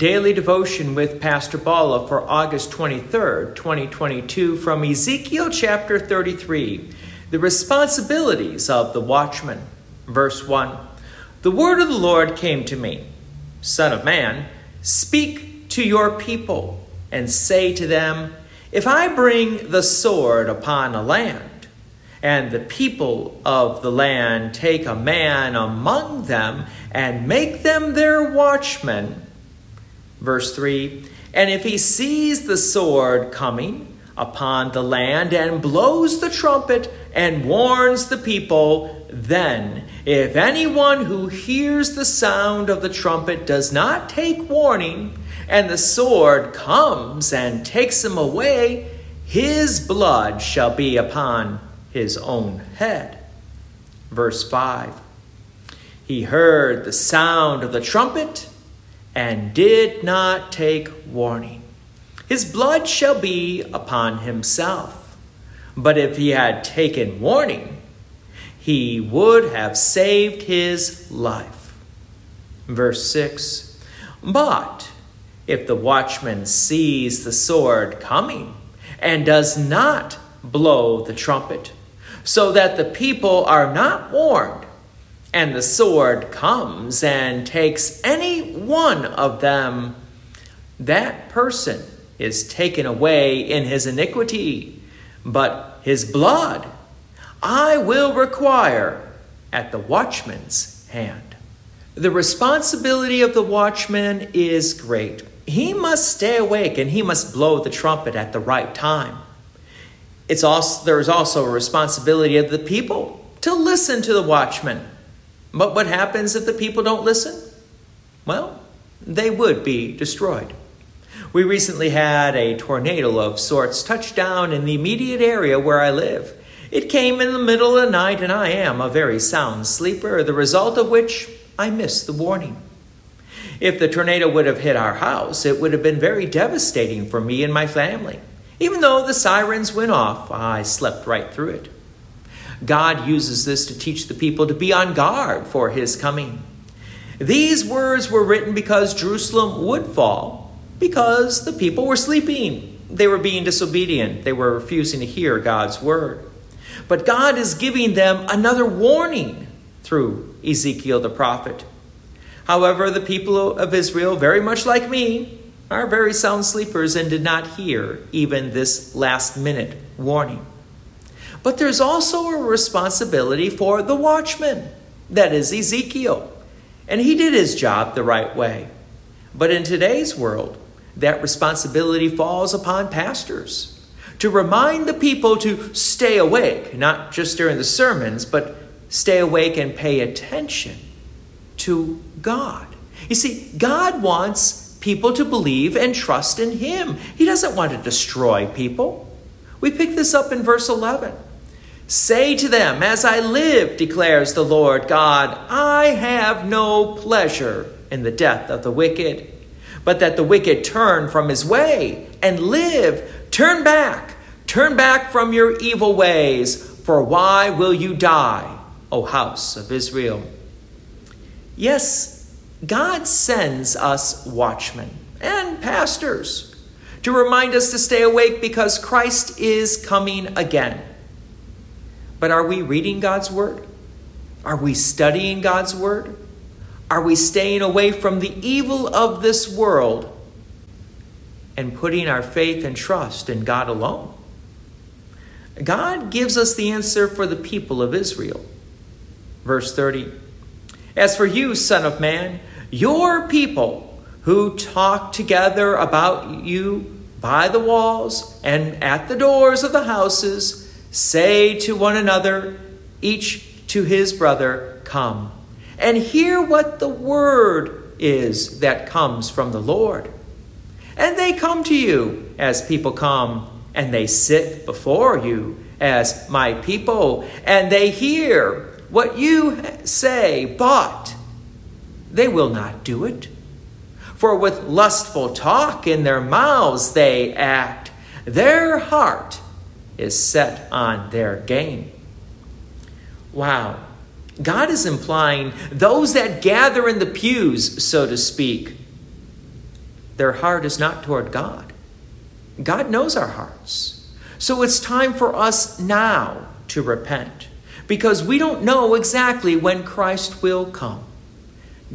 Daily devotion with Pastor Bala for August 23rd, 2022, from Ezekiel chapter 33 The Responsibilities of the Watchman. Verse 1 The word of the Lord came to me Son of man, speak to your people and say to them, If I bring the sword upon a land, and the people of the land take a man among them and make them their watchmen, Verse 3 And if he sees the sword coming upon the land and blows the trumpet and warns the people, then if anyone who hears the sound of the trumpet does not take warning, and the sword comes and takes him away, his blood shall be upon his own head. Verse 5 He heard the sound of the trumpet and did not take warning. His blood shall be upon himself. But if he had taken warning, he would have saved his life. Verse 6 But if the watchman sees the sword coming and does not blow the trumpet, so that the people are not warned, and the sword comes and takes any one of them, that person is taken away in his iniquity, but his blood I will require at the watchman's hand. The responsibility of the watchman is great. He must stay awake and he must blow the trumpet at the right time. It's also, there is also a responsibility of the people to listen to the watchman but what happens if the people don't listen? Well, they would be destroyed. We recently had a tornado of sorts touch down in the immediate area where I live. It came in the middle of the night, and I am a very sound sleeper, the result of which I missed the warning. If the tornado would have hit our house, it would have been very devastating for me and my family. Even though the sirens went off, I slept right through it. God uses this to teach the people to be on guard for his coming. These words were written because Jerusalem would fall, because the people were sleeping. They were being disobedient. They were refusing to hear God's word. But God is giving them another warning through Ezekiel the prophet. However, the people of Israel, very much like me, are very sound sleepers and did not hear even this last minute warning. But there's also a responsibility for the watchman, that is Ezekiel. And he did his job the right way. But in today's world, that responsibility falls upon pastors to remind the people to stay awake, not just during the sermons, but stay awake and pay attention to God. You see, God wants people to believe and trust in Him. He doesn't want to destroy people. We pick this up in verse 11. Say to them, As I live, declares the Lord God, I have no pleasure in the death of the wicked, but that the wicked turn from his way and live. Turn back, turn back from your evil ways, for why will you die, O house of Israel? Yes, God sends us watchmen and pastors to remind us to stay awake because Christ is coming again. But are we reading God's Word? Are we studying God's Word? Are we staying away from the evil of this world and putting our faith and trust in God alone? God gives us the answer for the people of Israel. Verse 30 As for you, Son of Man, your people who talk together about you by the walls and at the doors of the houses, Say to one another, each to his brother, Come, and hear what the word is that comes from the Lord. And they come to you as people come, and they sit before you as my people, and they hear what you say, but they will not do it. For with lustful talk in their mouths they act, their heart is set on their gain. Wow. God is implying those that gather in the pews, so to speak, their heart is not toward God. God knows our hearts. So it's time for us now to repent because we don't know exactly when Christ will come.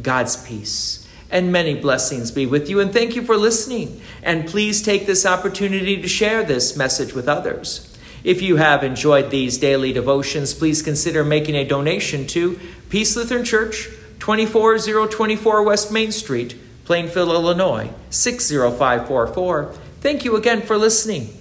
God's peace and many blessings be with you, and thank you for listening. And please take this opportunity to share this message with others. If you have enjoyed these daily devotions, please consider making a donation to Peace Lutheran Church, 24024 West Main Street, Plainfield, Illinois, 60544. Thank you again for listening.